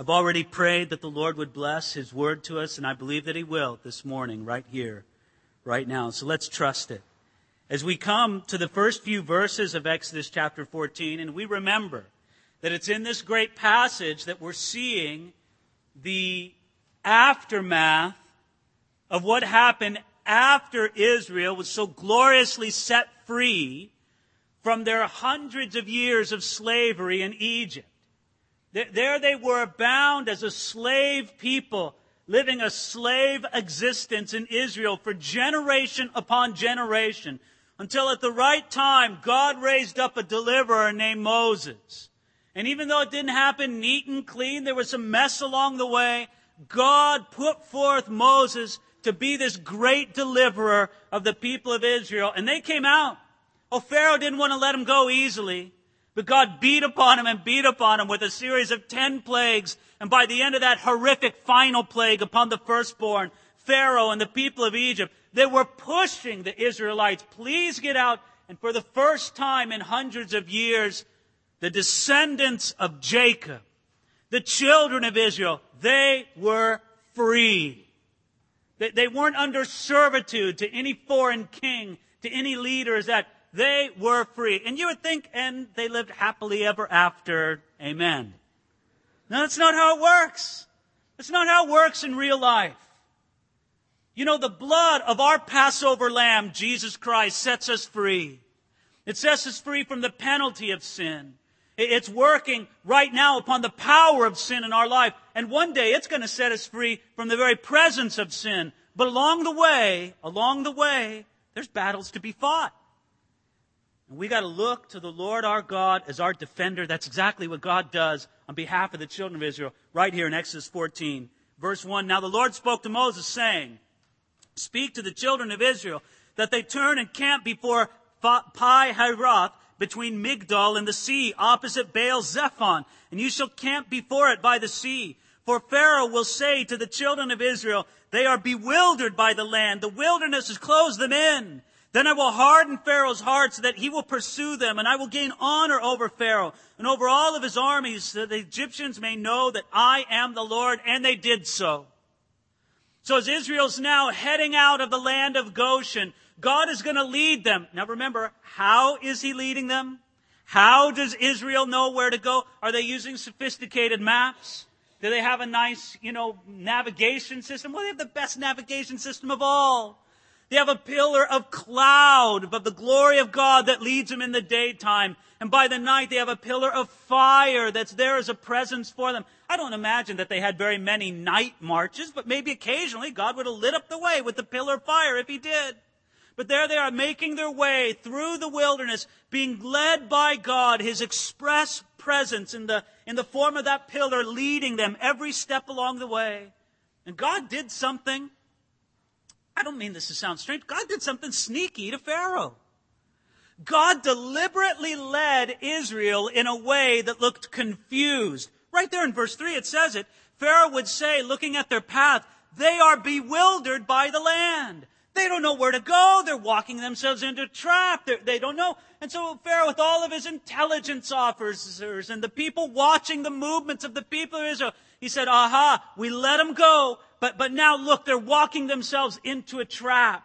I've already prayed that the Lord would bless His word to us, and I believe that He will this morning, right here, right now. So let's trust it. As we come to the first few verses of Exodus chapter 14, and we remember that it's in this great passage that we're seeing the aftermath of what happened after Israel was so gloriously set free from their hundreds of years of slavery in Egypt. There they were bound as a slave people, living a slave existence in Israel for generation upon generation, until at the right time, God raised up a deliverer named Moses. And even though it didn't happen neat and clean, there was some mess along the way, God put forth Moses to be this great deliverer of the people of Israel. And they came out. Oh, Pharaoh didn't want to let them go easily. But God beat upon him and beat upon him with a series of ten plagues. And by the end of that horrific final plague upon the firstborn, Pharaoh and the people of Egypt, they were pushing the Israelites, please get out. And for the first time in hundreds of years, the descendants of Jacob, the children of Israel, they were free. They, they weren't under servitude to any foreign king, to any leaders that they were free. And you would think, and they lived happily ever after. Amen. No, that's not how it works. That's not how it works in real life. You know, the blood of our Passover lamb, Jesus Christ, sets us free. It sets us free from the penalty of sin. It's working right now upon the power of sin in our life. And one day it's going to set us free from the very presence of sin. But along the way, along the way, there's battles to be fought. And we got to look to the Lord our God as our defender. That's exactly what God does on behalf of the children of Israel right here in Exodus 14, verse 1. Now the Lord spoke to Moses saying, Speak to the children of Israel that they turn and camp before Pi Hahiroth between Migdol and the sea, opposite Baal Zephon, and you shall camp before it by the sea. For Pharaoh will say to the children of Israel, they are bewildered by the land. The wilderness has closed them in. Then I will harden Pharaoh's heart so that he will pursue them, and I will gain honor over Pharaoh and over all of his armies, so the Egyptians may know that I am the Lord, and they did so. So as Israel's now heading out of the land of Goshen, God is going to lead them. Now remember, how is he leading them? How does Israel know where to go? Are they using sophisticated maps? Do they have a nice, you know, navigation system? Well, they have the best navigation system of all. They have a pillar of cloud of the glory of God that leads them in the daytime. And by the night, they have a pillar of fire that's there as a presence for them. I don't imagine that they had very many night marches, but maybe occasionally God would have lit up the way with the pillar of fire if he did. But there they are making their way through the wilderness, being led by God, His express presence in the, in the form of that pillar, leading them every step along the way. And God did something I don't mean this to sound strange. God did something sneaky to Pharaoh. God deliberately led Israel in a way that looked confused. Right there in verse 3, it says it. Pharaoh would say, looking at their path, they are bewildered by the land. They don't know where to go. They're walking themselves into a trap. They're, they do not know. And so Pharaoh, with all of his intelligence officers and the people watching the movements of the people of Israel, he said, aha, we let them go but, but now look, they're walking themselves into a trap.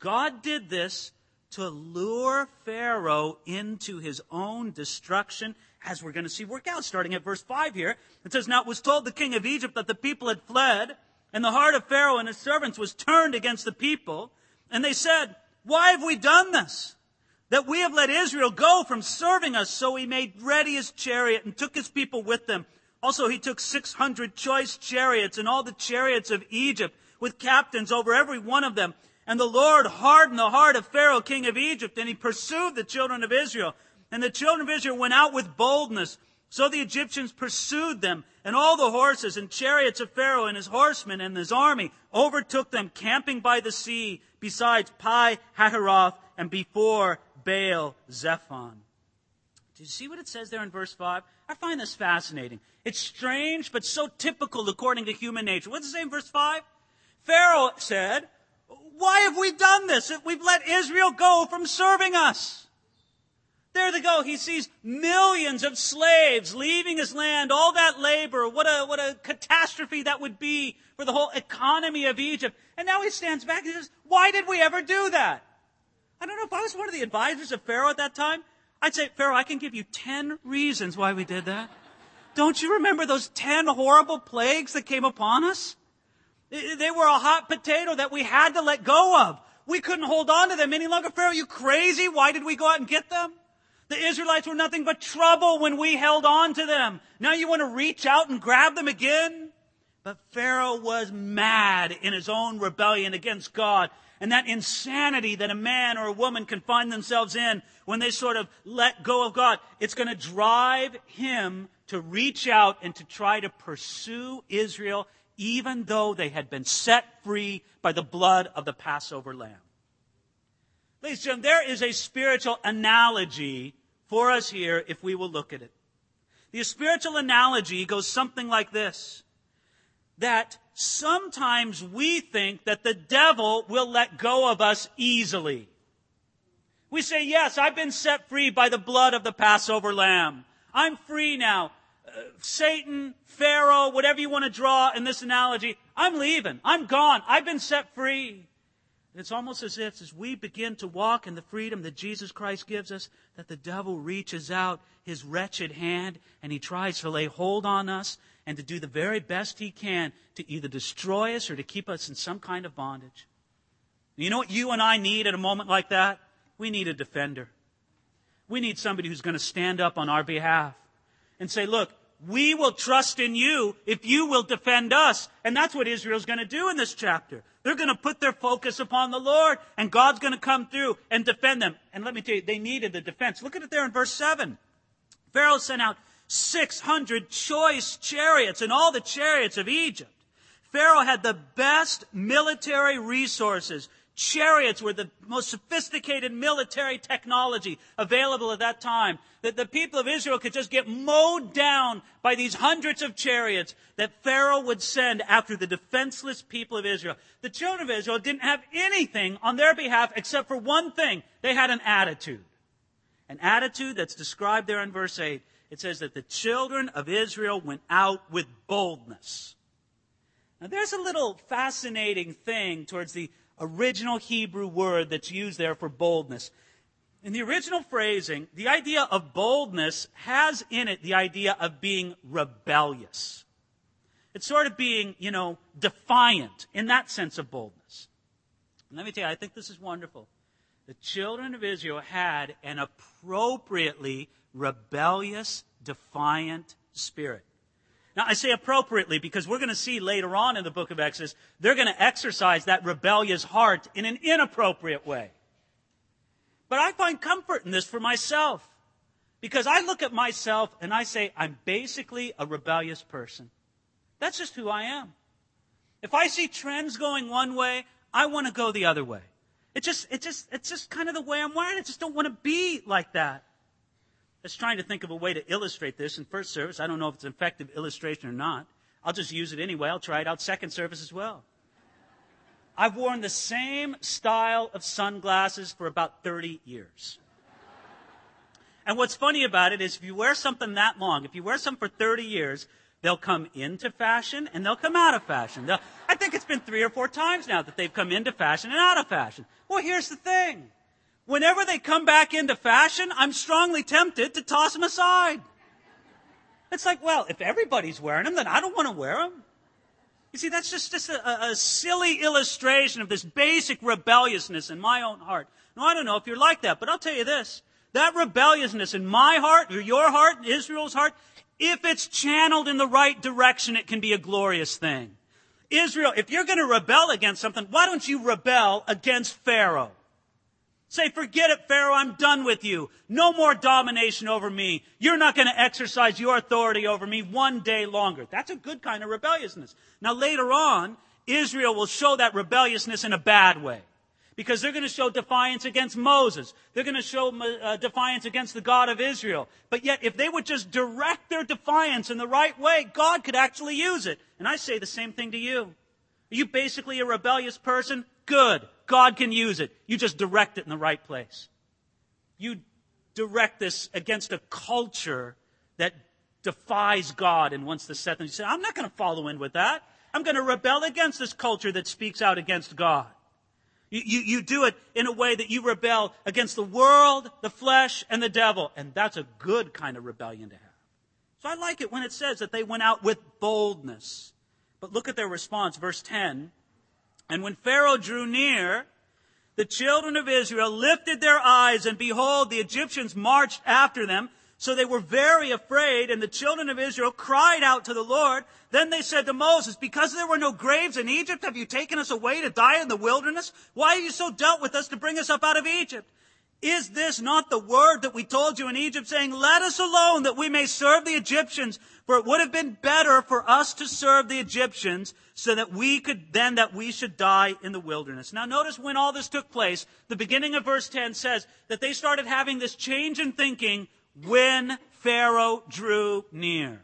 God did this to lure Pharaoh into his own destruction, as we're going to see work out, starting at verse 5 here. It says, Now it was told the king of Egypt that the people had fled, and the heart of Pharaoh and his servants was turned against the people. And they said, Why have we done this? That we have let Israel go from serving us. So he made ready his chariot and took his people with them also, he took 600 choice chariots and all the chariots of Egypt with captains over every one of them. And the Lord hardened the heart of Pharaoh, king of Egypt, and he pursued the children of Israel. And the children of Israel went out with boldness. So the Egyptians pursued them, and all the horses and chariots of Pharaoh and his horsemen and his army overtook them, camping by the sea, besides Pi Hahiroth and before Baal Zephon. Do you see what it says there in verse 5? I find this fascinating. It's strange, but so typical according to human nature. What's say in verse 5? Pharaoh said, Why have we done this? We've let Israel go from serving us. There they go. He sees millions of slaves leaving his land, all that labor. What a, what a catastrophe that would be for the whole economy of Egypt. And now he stands back and says, why did we ever do that? I don't know if I was one of the advisors of Pharaoh at that time. I'd say, Pharaoh, I can give you 10 reasons why we did that. Don't you remember those 10 horrible plagues that came upon us? They were a hot potato that we had to let go of. We couldn't hold on to them any longer. Pharaoh, you crazy? Why did we go out and get them? The Israelites were nothing but trouble when we held on to them. Now you want to reach out and grab them again? But Pharaoh was mad in his own rebellion against God. And that insanity that a man or a woman can find themselves in when they sort of let go of God, it's going to drive him to reach out and to try to pursue Israel even though they had been set free by the blood of the Passover lamb. Ladies and gentlemen, there is a spiritual analogy for us here if we will look at it. The spiritual analogy goes something like this. That sometimes we think that the devil will let go of us easily. We say, yes, I've been set free by the blood of the Passover lamb. I'm free now. Uh, Satan, Pharaoh, whatever you want to draw in this analogy, I'm leaving. I'm gone. I've been set free. And It's almost as if as we begin to walk in the freedom that Jesus Christ gives us, that the devil reaches out his wretched hand and he tries to lay hold on us and to do the very best he can to either destroy us or to keep us in some kind of bondage. You know what you and I need at a moment like that? We need a defender. We need somebody who's going to stand up on our behalf and say, look, we will trust in you if you will defend us. And that's what Israel's going to do in this chapter. They're going to put their focus upon the Lord, and God's going to come through and defend them. And let me tell you, they needed the defense. Look at it there in verse 7. Pharaoh sent out 600 choice chariots and all the chariots of Egypt. Pharaoh had the best military resources Chariots were the most sophisticated military technology available at that time. That the people of Israel could just get mowed down by these hundreds of chariots that Pharaoh would send after the defenseless people of Israel. The children of Israel didn't have anything on their behalf except for one thing. They had an attitude. An attitude that's described there in verse 8. It says that the children of Israel went out with boldness. Now there's a little fascinating thing towards the original Hebrew word that's used there for boldness. In the original phrasing, the idea of boldness has in it the idea of being rebellious. It's sort of being, you know, defiant in that sense of boldness. let me tell you, I think this is wonderful. The children of Israel had an appropriately rebellious, defiant spirit. Now, I say appropriately because we're going to see later on in the book of Exodus, they're going to exercise that rebellious heart in an inappropriate way. But I find comfort in this for myself because I look at myself and I say, I'm basically a rebellious person. That's just who I am. If I see trends going one way, I want to go the other way. It just, it just, it's just kind of the way I'm wired. I just don't want to be like that. Was trying to think of a way to illustrate this in first service. I don't know if it's an effective illustration or not. I'll just use it anyway. I'll try it out second service as well. I've worn the same style of sunglasses for about 30 years. And what's funny about it is if you wear something that long, if you wear something for 30 years, they'll come into fashion and they'll come out of fashion. They'll, I think it's been three or four times now that they've come into fashion and out of fashion. Well, here's the thing whenever they come back into fashion, I'm strongly tempted to toss them aside. It's like, well, if everybody's wearing them, then I don't want to wear them. You see, that's just, just a, a, silly illustration of this basic rebelliousness in my own heart. Now, I don't know if you're like that, but I'll tell you this. That rebelliousness in my heart, or your heart, Israel's heart, if it's channeled in the right direction, it can be a glorious thing. Israel, if you're going to rebel against something, why don't you rebel against Pharaoh? Say, forget it, Pharaoh, I'm done with you. No more domination over me. You're not going to exercise your authority over me one day longer. That's a good kind of rebelliousness. Now later on, Israel will show that rebelliousness in a bad way. Because they're going to show defiance against Moses. They're going to show uh, defiance against the God of Israel. But yet, if they would just direct their defiance in the right way, God could actually use it. And I say the same thing to you. Are you basically a rebellious person? Good. God can use it. You just direct it in the right place. You direct this against a culture that defies God and wants to set them. You say, I'm not going to follow in with that. I'm going to rebel against this culture that speaks out against God. You, you, you, do it in a way that you rebel against the world, the flesh, and the devil. And that's a good kind of rebellion to have. So I like it when it says that they went out with boldness. But look at their response, verse 10. And when Pharaoh drew near, the children of Israel lifted their eyes, and behold, the Egyptians marched after them. So they were very afraid, and the children of Israel cried out to the Lord. Then they said to Moses, Because there were no graves in Egypt, have you taken us away to die in the wilderness? Why are you so dealt with us to bring us up out of Egypt? Is this not the word that we told you in Egypt, saying, Let us alone that we may serve the Egyptians? For it would have been better for us to serve the Egyptians so that we could, then that we should die in the wilderness. Now notice when all this took place, the beginning of verse 10 says that they started having this change in thinking when Pharaoh drew near.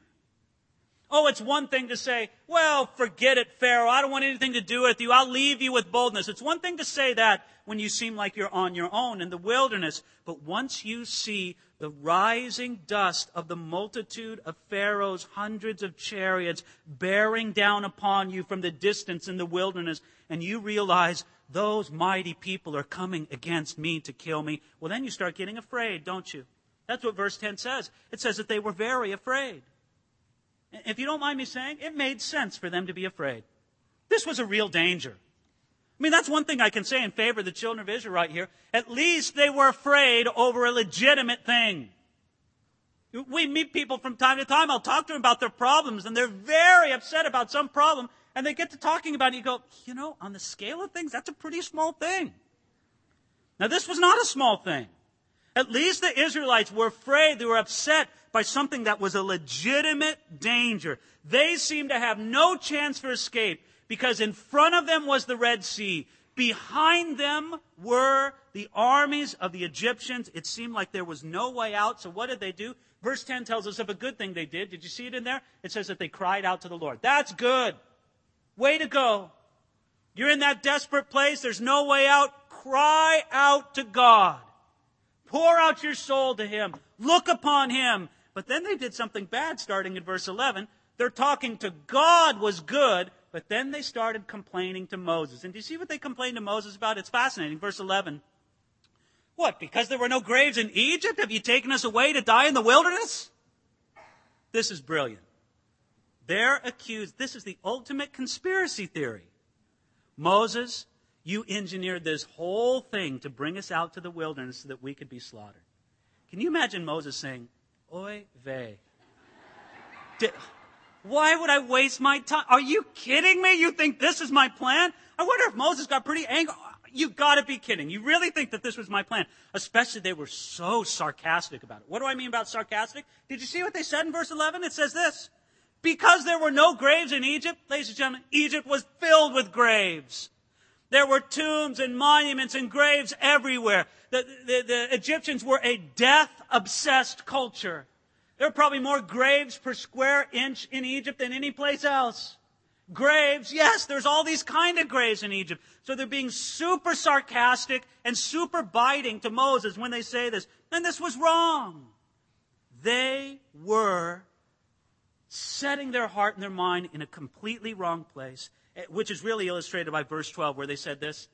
Oh, it's one thing to say, well, forget it, Pharaoh. I don't want anything to do with you. I'll leave you with boldness. It's one thing to say that when you seem like you're on your own in the wilderness. But once you see the rising dust of the multitude of Pharaoh's hundreds of chariots bearing down upon you from the distance in the wilderness, and you realize those mighty people are coming against me to kill me, well, then you start getting afraid, don't you? That's what verse 10 says. It says that they were very afraid. If you don't mind me saying, it made sense for them to be afraid. This was a real danger. I mean, that's one thing I can say in favor of the children of Israel right here. At least they were afraid over a legitimate thing. We meet people from time to time. I'll talk to them about their problems, and they're very upset about some problem. And they get to talking about it. And You go, you know, on the scale of things, that's a pretty small thing. Now, this was not a small thing. At least the Israelites were afraid. They were upset by something that was a legitimate danger. They seemed to have no chance for escape because in front of them was the Red Sea. Behind them were the armies of the Egyptians. It seemed like there was no way out. So what did they do? Verse 10 tells us of a good thing they did. Did you see it in there? It says that they cried out to the Lord. That's good. Way to go. You're in that desperate place. There's no way out. Cry out to God. Pour out your soul to Him. Look upon Him. But then they did something bad starting in verse 11. They're talking to God was good, but then they started complaining to Moses. And do you see what they complained to Moses about? It's fascinating. Verse 11. What? Because there were no graves in Egypt? Have you taken us away to die in the wilderness? This is brilliant. They're accused. This is the ultimate conspiracy theory. Moses, you engineered this whole thing to bring us out to the wilderness so that we could be slaughtered. Can you imagine Moses saying, Oy vey. Did, why would I waste my time? Are you kidding me? You think this is my plan? I wonder if Moses got pretty angry. You gotta be kidding. You really think that this was my plan? Especially they were so sarcastic about it. What do I mean about sarcastic? Did you see what they said in verse 11? It says this. Because there were no graves in Egypt, ladies and gentlemen, Egypt was filled with graves. There were tombs and monuments and graves everywhere. The, the, the Egyptians were a death obsessed culture. There are probably more graves per square inch in Egypt than any place else. Graves, yes, there's all these kind of graves in Egypt. So they're being super sarcastic and super biting to Moses when they say this. And this was wrong. They were setting their heart and their mind in a completely wrong place Eh, which is really illustrated by verse 12, where they said this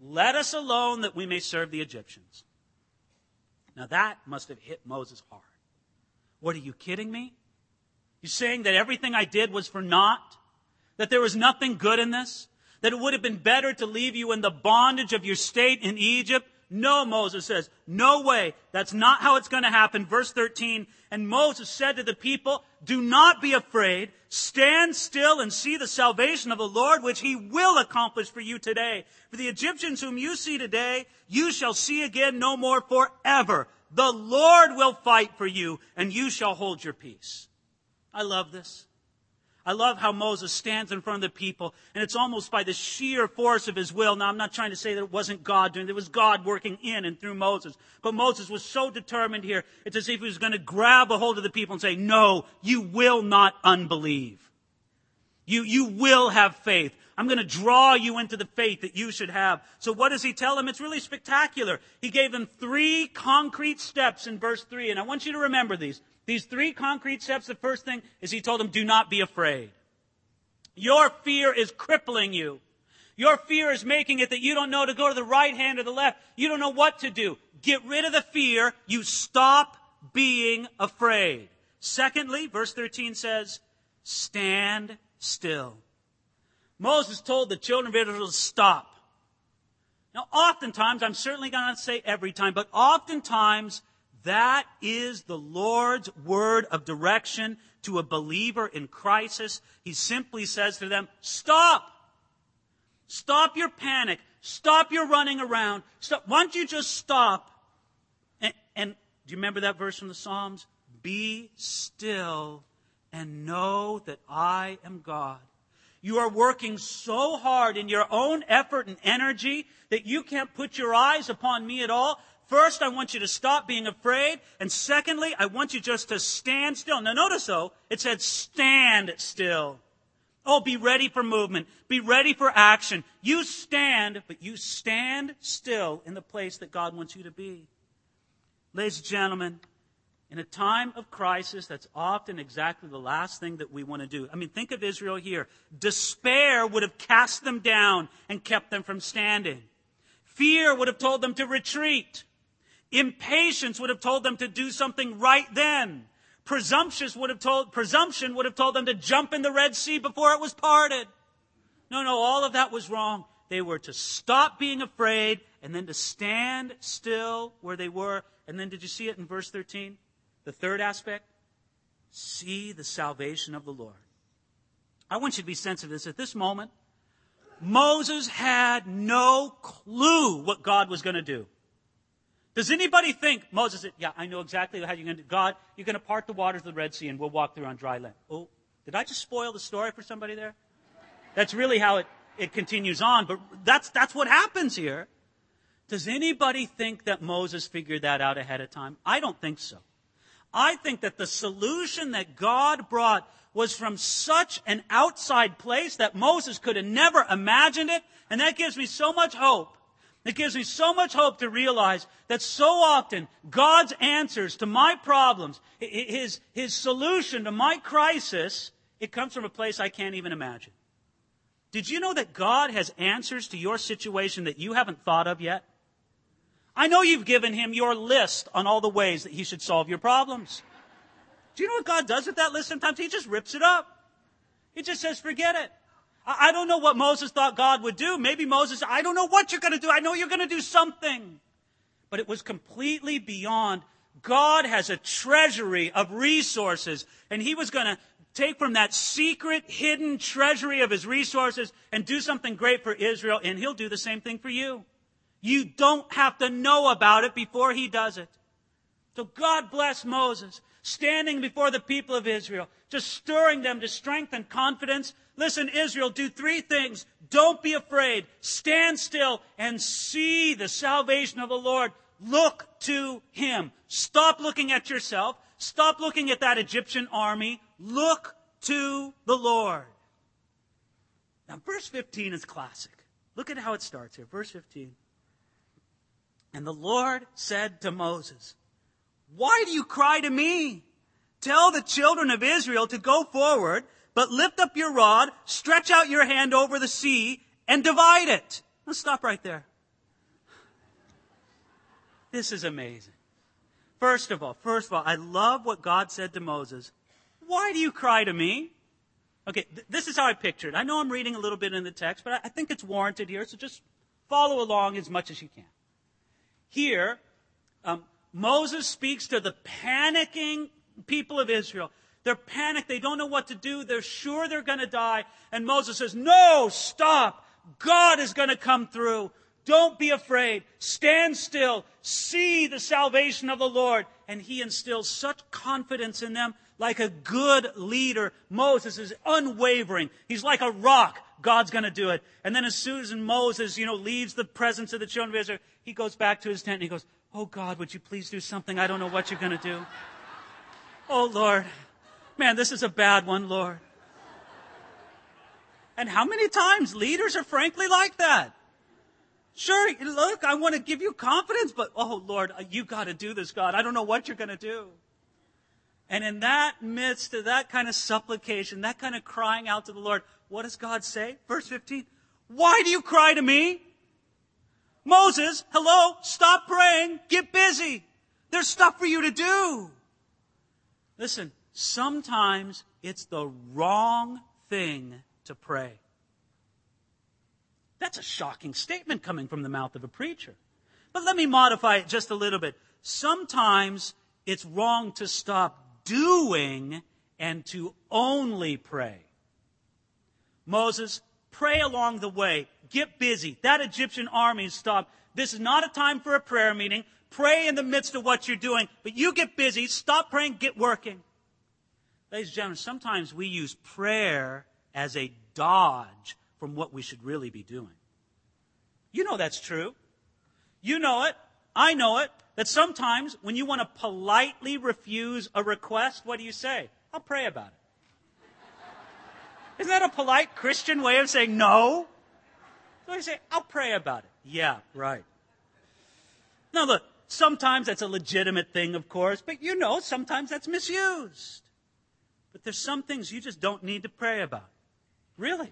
Let us alone that we may serve the Egyptians. Now that must have hit Moses hard. What are you kidding me? You're saying that everything I did was for naught? That there was nothing good in this? That it would have been better to leave you in the bondage of your state in Egypt no, Moses says, no way. That's not how it's going to happen. Verse 13, and Moses said to the people, do not be afraid. Stand still and see the salvation of the Lord, which he will accomplish for you today. For the Egyptians whom you see today, you shall see again no more forever. The Lord will fight for you and you shall hold your peace. I love this. I love how Moses stands in front of the people, and it's almost by the sheer force of his will. Now, I'm not trying to say that it wasn't God doing it. It was God working in and through Moses. But Moses was so determined here, it's as if he was going to grab a hold of the people and say, no, you will not unbelieve. You, you will have faith. I'm going to draw you into the faith that you should have. So what does he tell them? It's really spectacular. He gave them three concrete steps in verse 3, and I want you to remember these. These three concrete steps, the first thing is he told them, do not be afraid. Your fear is crippling you. Your fear is making it that you don't know to go to the right hand or the left. You don't know what to do. Get rid of the fear. You stop being afraid. Secondly, verse 13 says, stand still. Moses told the children of Israel to stop. Now, oftentimes, I'm certainly going to say every time, but oftentimes, that is the Lord's word of direction to a believer in crisis. He simply says to them, stop. Stop your panic. Stop your running around. Stop. Why don't you just stop? And, and do you remember that verse from the Psalms? Be still and know that I am God. You are working so hard in your own effort and energy that you can't put your eyes upon me at all. First, I want you to stop being afraid. And secondly, I want you just to stand still. Now notice though, it said stand still. Oh, be ready for movement. Be ready for action. You stand, but you stand still in the place that God wants you to be. Ladies and gentlemen, in a time of crisis, that's often exactly the last thing that we want to do. I mean, think of Israel here. Despair would have cast them down and kept them from standing. Fear would have told them to retreat. Impatience would have told them to do something right then. Presumption would have told, presumption would have told them to jump in the Red Sea before it was parted. No, no, all of that was wrong. They were to stop being afraid and then to stand still where they were. And then did you see it in verse 13? The third aspect? See the salvation of the Lord. I want you to be sensitive to this. At this moment, Moses had no clue what God was going to do. Does anybody think Moses said, Yeah, I know exactly how you're going to God, you're going to part the waters of the Red Sea and we'll walk through on dry land. Oh, did I just spoil the story for somebody there? That's really how it, it continues on, but that's, that's what happens here. Does anybody think that Moses figured that out ahead of time? I don't think so. I think that the solution that God brought was from such an outside place that Moses could have never imagined it, and that gives me so much hope it gives me so much hope to realize that so often God's answers to my problems, His, His solution to my crisis, it comes from a place I can't even imagine. Did you know that God has answers to your situation that you haven't thought of yet? I know you've given Him your list on all the ways that He should solve your problems. Do you know what God does with that list sometimes? He just rips it up. He just says, forget it. I don't know what Moses thought God would do. Maybe Moses, I don't know what you're going to do. I know you're going to do something. But it was completely beyond. God has a treasury of resources, and he was going to take from that secret, hidden treasury of his resources and do something great for Israel, and he'll do the same thing for you. You don't have to know about it before he does it. So God bless Moses, standing before the people of Israel, just stirring them to strength and confidence Listen, Israel, do three things. Don't be afraid. Stand still and see the salvation of the Lord. Look to Him. Stop looking at yourself. Stop looking at that Egyptian army. Look to the Lord. Now, verse 15 is classic. Look at how it starts here. Verse 15. And the Lord said to Moses, Why do you cry to me? Tell the children of Israel to go forward but lift up your rod, stretch out your hand over the sea, and divide it. Let's stop right there. This is amazing. First of all, first of all, I love what God said to Moses. Why do you cry to me? Okay, th- this is how I picture it. I know I'm reading a little bit in the text, but I, I think it's warranted here, so just follow along as much as you can. Here, um, Moses speaks to the panicking people of Israel. They're panicked. They don't know what to do. They're sure they're going to die. And Moses says, no, stop. God is going to come through. Don't be afraid. Stand still. See the salvation of the Lord. And he instills such confidence in them like a good leader. Moses is unwavering. He's like a rock. God's going to do it. And then as soon as Moses, you know, leaves the presence of the children of Israel, he goes back to his tent and he goes, Oh God, would you please do something? I don't know what you're going to do. Oh Lord, Man, this is a bad one, Lord. And how many times leaders are frankly like that? Sure, look, I want to give you confidence, but oh Lord, you got to do this, God. I don't know what you're going to do. And in that midst of that kind of supplication, that kind of crying out to the Lord, what does God say? Verse 15. Why do you cry to me? Moses, hello, stop praying, get busy. There's stuff for you to do. Listen, sometimes it's the wrong thing to pray. That's a shocking statement coming from the mouth of a preacher. But let me modify it just a little bit. Sometimes it's wrong to stop doing and to only pray. Moses, pray along the way. Get busy. That Egyptian army is stopped. This is not a time for a prayer meeting. Pray in the midst of what you're doing, but you get busy. Stop praying, get working. Ladies and gentlemen, sometimes we use prayer as a dodge from what we should really be doing. You know that's true. You know it. I know it. That sometimes when you want to politely refuse a request, what do you say? I'll pray about it. Isn't that a polite Christian way of saying no? So I say, I'll pray about it. Yeah, right. Now look, sometimes that's a legitimate thing, of course, but you know, sometimes that's misused. But there's some things you just don't need to pray about. Really.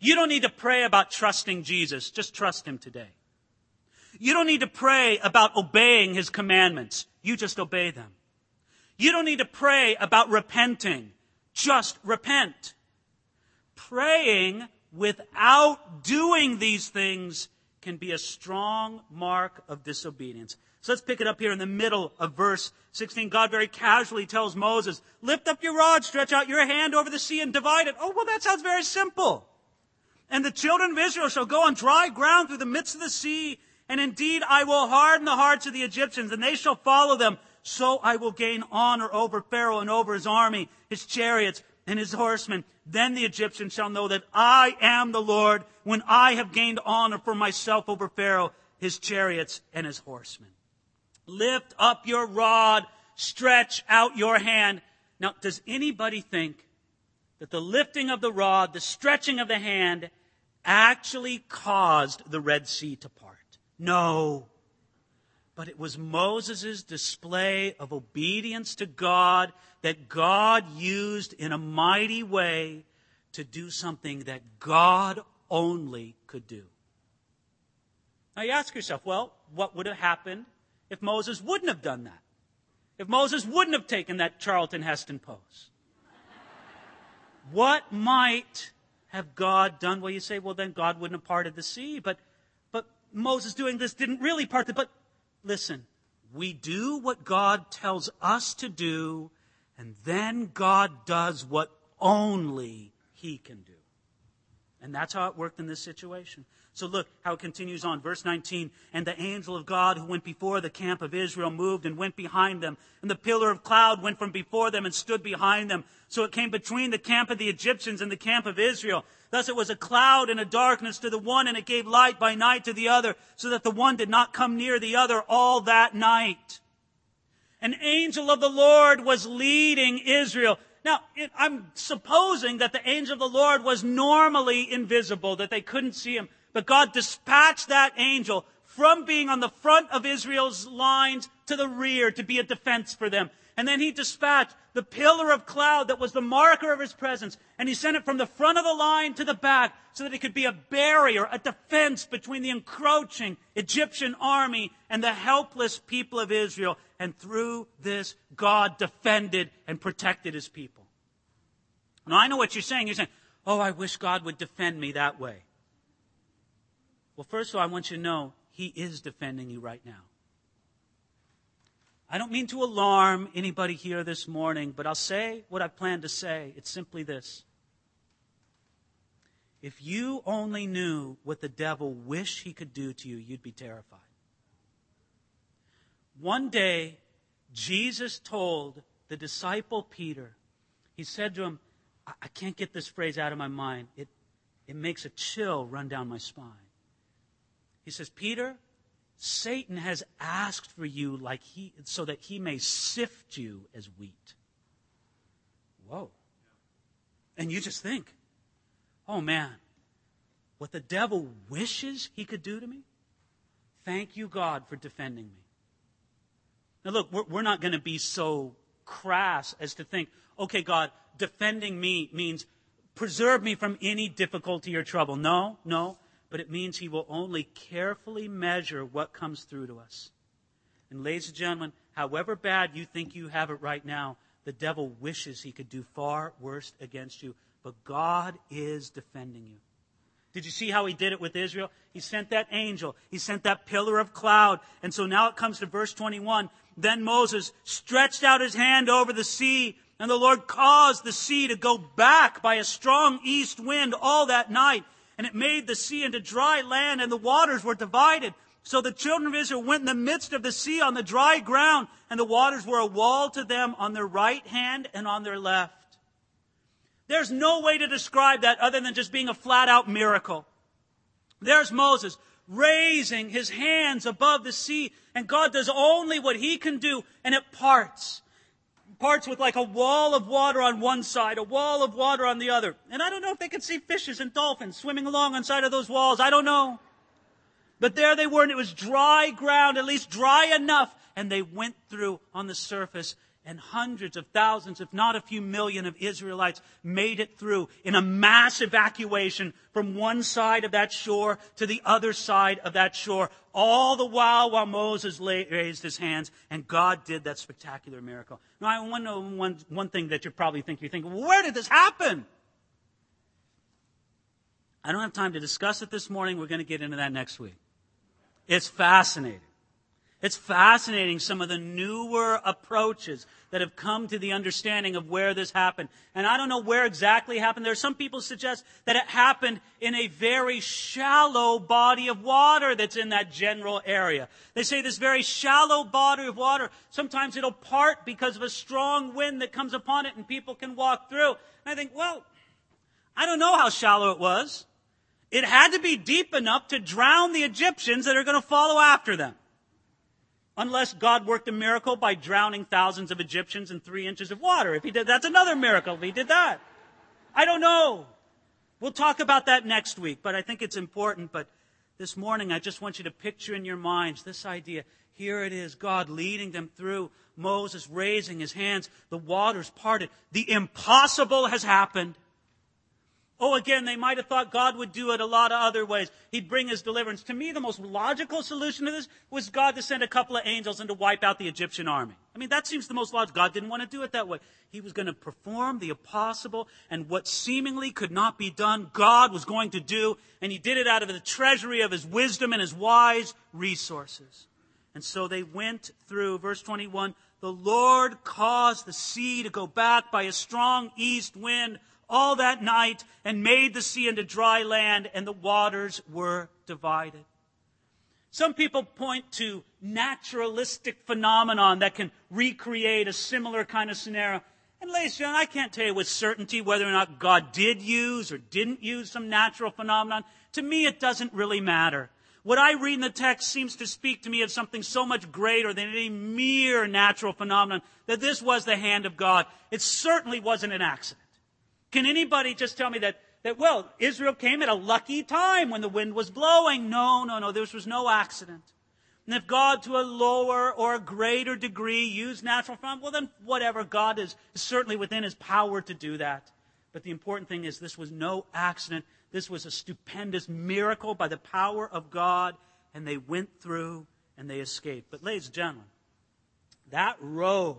You don't need to pray about trusting Jesus. Just trust Him today. You don't need to pray about obeying His commandments. You just obey them. You don't need to pray about repenting. Just repent. Praying without doing these things can be a strong mark of disobedience. So let's pick it up here in the middle of verse 16. God very casually tells Moses, lift up your rod, stretch out your hand over the sea and divide it. Oh, well, that sounds very simple. And the children of Israel shall go on dry ground through the midst of the sea. And indeed, I will harden the hearts of the Egyptians, and they shall follow them. So I will gain honor over Pharaoh and over his army, his chariots, and his horsemen. Then the Egyptians shall know that I am the Lord when I have gained honor for myself over Pharaoh, his chariots, and his horsemen. Lift up your rod, stretch out your hand. Now, does anybody think that the lifting of the rod, the stretching of the hand, actually caused the Red Sea to part. No. But it was Moses' display of obedience to God that God used in a mighty way to do something that God only could do. Now you ask yourself, well, what would have happened if Moses wouldn't have done that? If Moses wouldn't have taken that Charlton Heston pose? What might have God done? Well, you say, well, then God wouldn't have parted the sea. But, but Moses doing this didn't really part it. But listen, we do what God tells us to do, and then God does what only He can do. And that's how it worked in this situation. So look how it continues on. Verse 19. And the angel of God who went before the camp of Israel moved and went behind them. And the pillar of cloud went from before them and stood behind them. So it came between the camp of the Egyptians and the camp of Israel. Thus it was a cloud and a darkness to the one and it gave light by night to the other so that the one did not come near the other all that night. An angel of the Lord was leading Israel. Now, I'm supposing that the angel of the Lord was normally invisible, that they couldn't see him. But God dispatched that angel from being on the front of Israel's lines to the rear to be a defense for them. And then he dispatched the pillar of cloud that was the marker of his presence. And he sent it from the front of the line to the back so that it could be a barrier, a defense between the encroaching Egyptian army and the helpless people of Israel. And through this, God defended and protected his people. Now I know what you're saying. You're saying, oh, I wish God would defend me that way. Well, first of all, I want you to know He is defending you right now. I don't mean to alarm anybody here this morning, but I'll say what I plan to say. It's simply this. If you only knew what the devil wished he could do to you, you'd be terrified. One day, Jesus told the disciple Peter, he said to him, I, can't get this phrase out of my mind. It, it makes a chill run down my spine. He says, Peter, Satan has asked for you like he, so that he may sift you as wheat. Whoa. And you just think, Oh man, what the devil wishes he could do to me? Thank you, God, for defending me. Now, look, we're, we're not going to be so crass as to think, okay, God, defending me means preserve me from any difficulty or trouble. No, no, but it means He will only carefully measure what comes through to us. And, ladies and gentlemen, however bad you think you have it right now, the devil wishes he could do far worse against you. But God is defending you. Did you see how he did it with Israel? He sent that angel. He sent that pillar of cloud. And so now it comes to verse 21. Then Moses stretched out his hand over the sea, and the Lord caused the sea to go back by a strong east wind all that night. And it made the sea into dry land, and the waters were divided. So the children of Israel went in the midst of the sea on the dry ground, and the waters were a wall to them on their right hand and on their left. There's no way to describe that other than just being a flat out miracle. There's Moses raising his hands above the sea, and God does only what he can do, and it parts. Parts with like a wall of water on one side, a wall of water on the other. And I don't know if they could see fishes and dolphins swimming along on side of those walls. I don't know. But there they were, and it was dry ground, at least dry enough, and they went through on the surface, and hundreds of thousands, if not a few million of Israelites made it through in a mass evacuation from one side of that shore to the other side of that shore, all the while while Moses raised his hands, and God did that spectacular miracle. Now, I want to know one, one thing that you probably think, thinking, where did this happen? I don't have time to discuss it this morning. We're going to get into that next week. It's fascinating. It's fascinating some of the newer approaches that have come to the understanding of where this happened. And I don't know where exactly it happened. There are some people suggest that it happened in a very shallow body of water that's in that general area. They say this very shallow body of water, sometimes it'll part because of a strong wind that comes upon it and people can walk through. And I think, well, I don't know how shallow it was. It had to be deep enough to drown the Egyptians that are going to follow after them. Unless God worked a miracle by drowning thousands of Egyptians in three inches of water. If he did, that's another miracle if he did that. I don't know. We'll talk about that next week, but I think it's important. But this morning, I just want you to picture in your minds this idea. Here it is, God leading them through, Moses raising his hands, the waters parted. The impossible has happened. Oh, again, they might have thought God would do it a lot of other ways. He'd bring his deliverance. To me, the most logical solution to this was God to send a couple of angels and to wipe out the Egyptian army. I mean, that seems the most logical. God didn't want to do it that way. He was going to perform the impossible, and what seemingly could not be done, God was going to do, and he did it out of the treasury of his wisdom and his wise resources. And so they went through, verse 21, the Lord caused the sea to go back by a strong east wind all that night and made the sea into dry land, and the waters were divided. Some people point to naturalistic phenomenon that can recreate a similar kind of scenario. And ladies and gentlemen, I can't tell you with certainty whether or not God did use or didn't use some natural phenomenon. To me, it doesn't really matter. What I read in the text seems to speak to me of something so much greater than any mere natural phenomenon that this was the hand of God. It certainly wasn't an accident. Can anybody just tell me that, that, well, Israel came at a lucky time when the wind was blowing? No, no, no. This was no accident. And if God to a lower or a greater degree used natural phenomena, well then whatever. God is, is certainly within his power to do that. But the important thing is this was no accident. This was a stupendous miracle by the power of God, and they went through and they escaped. But ladies and gentlemen, that road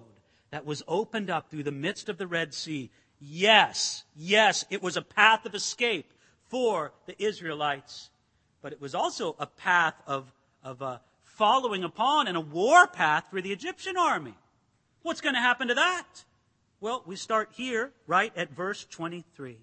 that was opened up through the midst of the Red Sea Yes, yes, it was a path of escape for the Israelites, but it was also a path of, of uh, following upon and a war path for the Egyptian army. What's going to happen to that? Well, we start here, right at verse 23.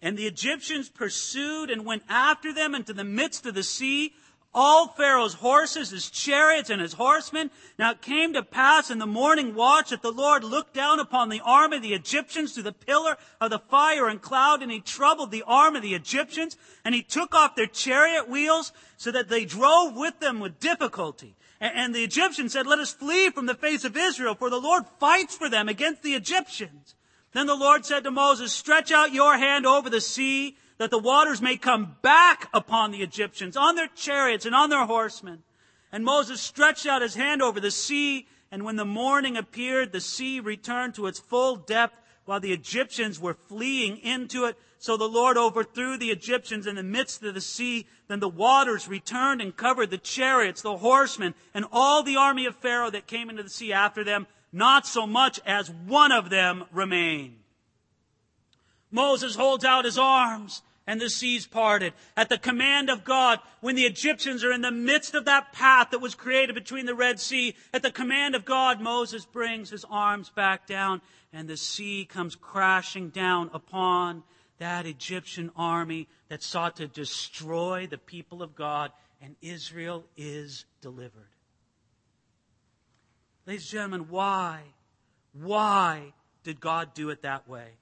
And the Egyptians pursued and went after them into the midst of the sea, all Pharaoh's horses, his chariots, and his horsemen. Now it came to pass in the morning watch that the Lord looked down upon the arm of the Egyptians through the pillar of the fire and cloud, and he troubled the arm of the Egyptians, and he took off their chariot wheels so that they drove with them with difficulty. And the Egyptians said, Let us flee from the face of Israel, for the Lord fights for them against the Egyptians. Then the Lord said to Moses, stretch out your hand over the sea that the waters may come back upon the Egyptians, on their chariots and on their horsemen. And Moses stretched out his hand over the sea, and when the morning appeared, the sea returned to its full depth while the Egyptians were fleeing into it. So the Lord overthrew the Egyptians in the midst of the sea. Then the waters returned and covered the chariots, the horsemen, and all the army of Pharaoh that came into the sea after them. Not so much as one of them remained. Moses holds out his arms and the seas parted. At the command of God, when the Egyptians are in the midst of that path that was created between the Red Sea, at the command of God, Moses brings his arms back down and the sea comes crashing down upon that Egyptian army that sought to destroy the people of God, and Israel is delivered. Ladies and gentlemen, why? Why did God do it that way?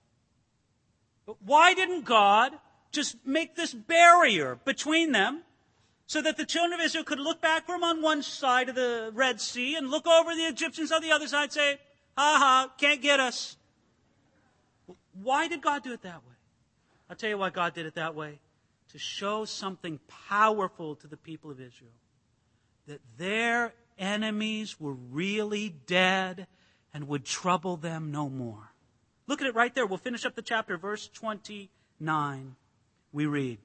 Why didn't God just make this barrier between them so that the children of Israel could look back from on one side of the Red Sea and look over the Egyptians on the other side and say, ha ha, can't get us. Why did God do it that way? I'll tell you why God did it that way. To show something powerful to the people of Israel. That their enemies were really dead and would trouble them no more. Look at it right there. We'll finish up the chapter, verse 29 we read,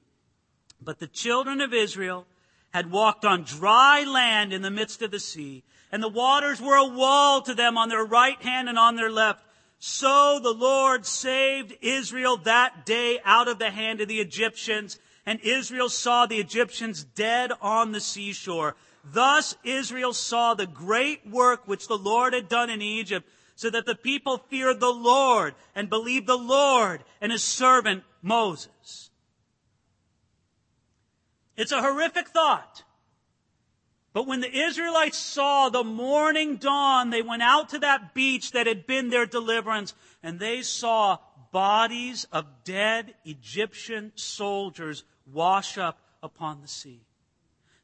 But the children of Israel had walked on dry land in the midst of the sea, and the waters were a wall to them on their right hand and on their left. So the Lord saved Israel that day out of the hand of the Egyptians, and Israel saw the Egyptians dead on the seashore. Thus Israel saw the great work which the Lord had done in Egypt, so that the people feared the Lord and believed the Lord and his servant Moses. It's a horrific thought. But when the Israelites saw the morning dawn, they went out to that beach that had been their deliverance, and they saw bodies of dead Egyptian soldiers wash up upon the sea.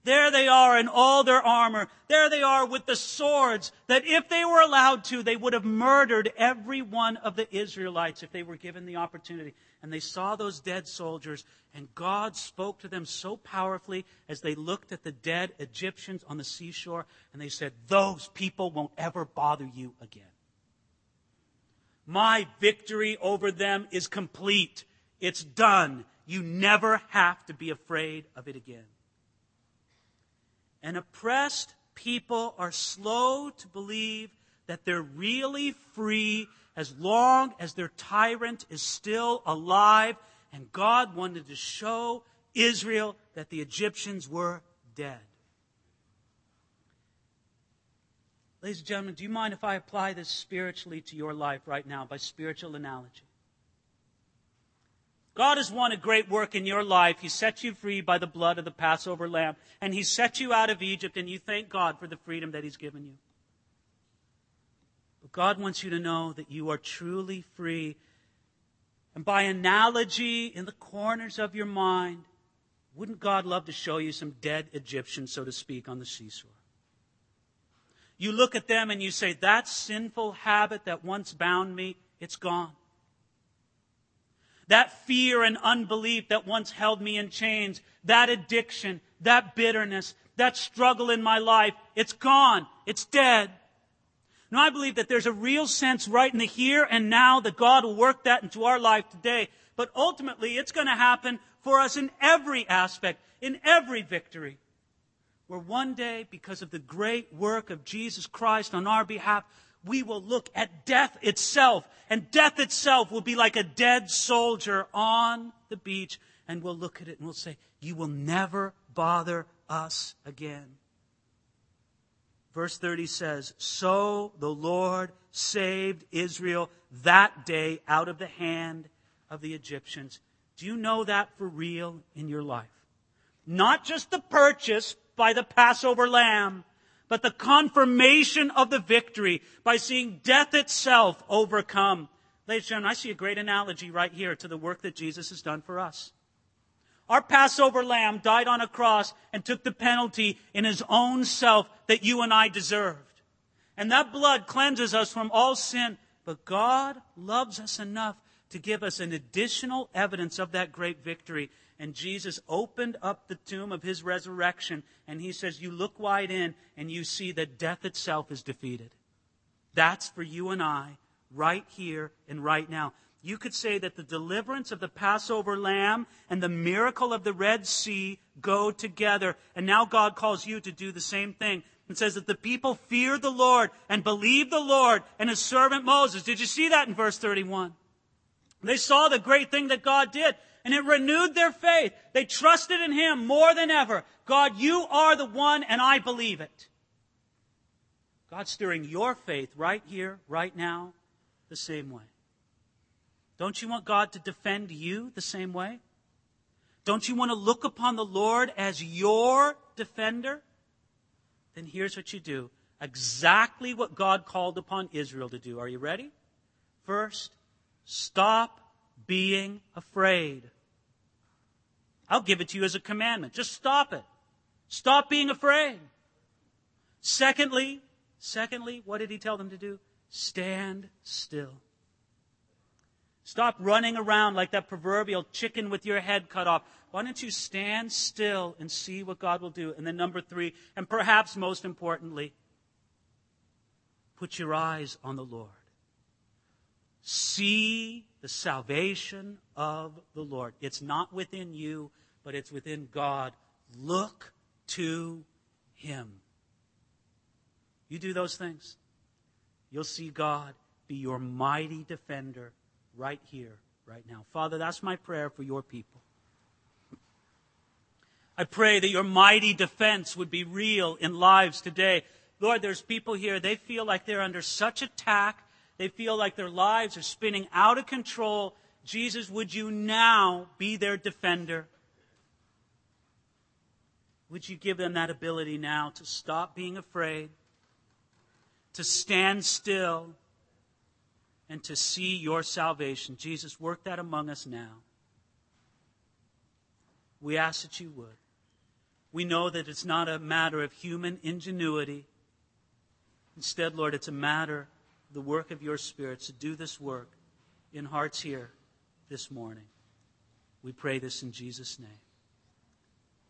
There they are in all their armor. There they are with the swords that if they were allowed to, they would have murdered every one of the Israelites if they were given the opportunity. And they saw those dead soldiers and God spoke to them so powerfully as they looked at the dead Egyptians on the seashore and they said, those people won't ever bother you again. My victory over them is complete. It's done. You never have to be afraid of it again. And oppressed people are slow to believe that they're really free as long as their tyrant is still alive. And God wanted to show Israel that the Egyptians were dead. Ladies and gentlemen, do you mind if I apply this spiritually to your life right now by spiritual analogy? God has won a great work in your life. He set you free by the blood of the Passover lamb, and He set you out of Egypt, and you thank God for the freedom that He's given you. But God wants you to know that you are truly free. And by analogy, in the corners of your mind, wouldn't God love to show you some dead Egyptians, so to speak, on the seashore? You look at them and you say, that sinful habit that once bound me, it's gone. That fear and unbelief that once held me in chains, that addiction, that bitterness, that struggle in my life, it's gone. It's dead. Now I believe that there's a real sense right in the here and now that God will work that into our life today. But ultimately, it's going to happen for us in every aspect, in every victory. Where one day, because of the great work of Jesus Christ on our behalf, we will look at death itself, and death itself will be like a dead soldier on the beach, and we'll look at it and we'll say, You will never bother us again. Verse 30 says, So the Lord saved Israel that day out of the hand of the Egyptians. Do you know that for real in your life? Not just the purchase by the Passover lamb, but the confirmation of the victory by seeing death itself overcome. Ladies and gentlemen, I see a great analogy right here to the work that Jesus has done for us. Our Passover lamb died on a cross and took the penalty in his own self that you and I deserved. And that blood cleanses us from all sin. But God loves us enough to give us an additional evidence of that great victory. And Jesus opened up the tomb of his resurrection, and he says, You look wide in, and you see that death itself is defeated. That's for you and I, right here and right now. You could say that the deliverance of the Passover lamb and the miracle of the Red Sea go together. And now God calls you to do the same thing. And says that the people feared the Lord and believed the Lord and his servant Moses. Did you see that in verse 31? They saw the great thing that God did and it renewed their faith. They trusted in him more than ever. God, you are the one and I believe it. God's stirring your faith right here, right now, the same way. Don't you want God to defend you the same way? Don't you want to look upon the Lord as your defender? Then here's what you do exactly what God called upon Israel to do. Are you ready? First, stop being afraid. I'll give it to you as a commandment. Just stop it. Stop being afraid. Secondly, secondly, what did he tell them to do? Stand still. Stop running around like that proverbial chicken with your head cut off. Why don't you stand still and see what God will do? And then, number three, and perhaps most importantly, put your eyes on the Lord. See the salvation of the Lord. It's not within you, but it's within God. Look to Him. You do those things, you'll see God be your mighty defender right here, right now. Father, that's my prayer for your people. I pray that your mighty defense would be real in lives today. Lord, there's people here, they feel like they're under such attack. They feel like their lives are spinning out of control. Jesus, would you now be their defender? Would you give them that ability now to stop being afraid, to stand still, and to see your salvation. Jesus, work that among us now. We ask that you would. We know that it's not a matter of human ingenuity. Instead, Lord, it's a matter of the work of your Spirit to do this work in hearts here this morning. We pray this in Jesus' name.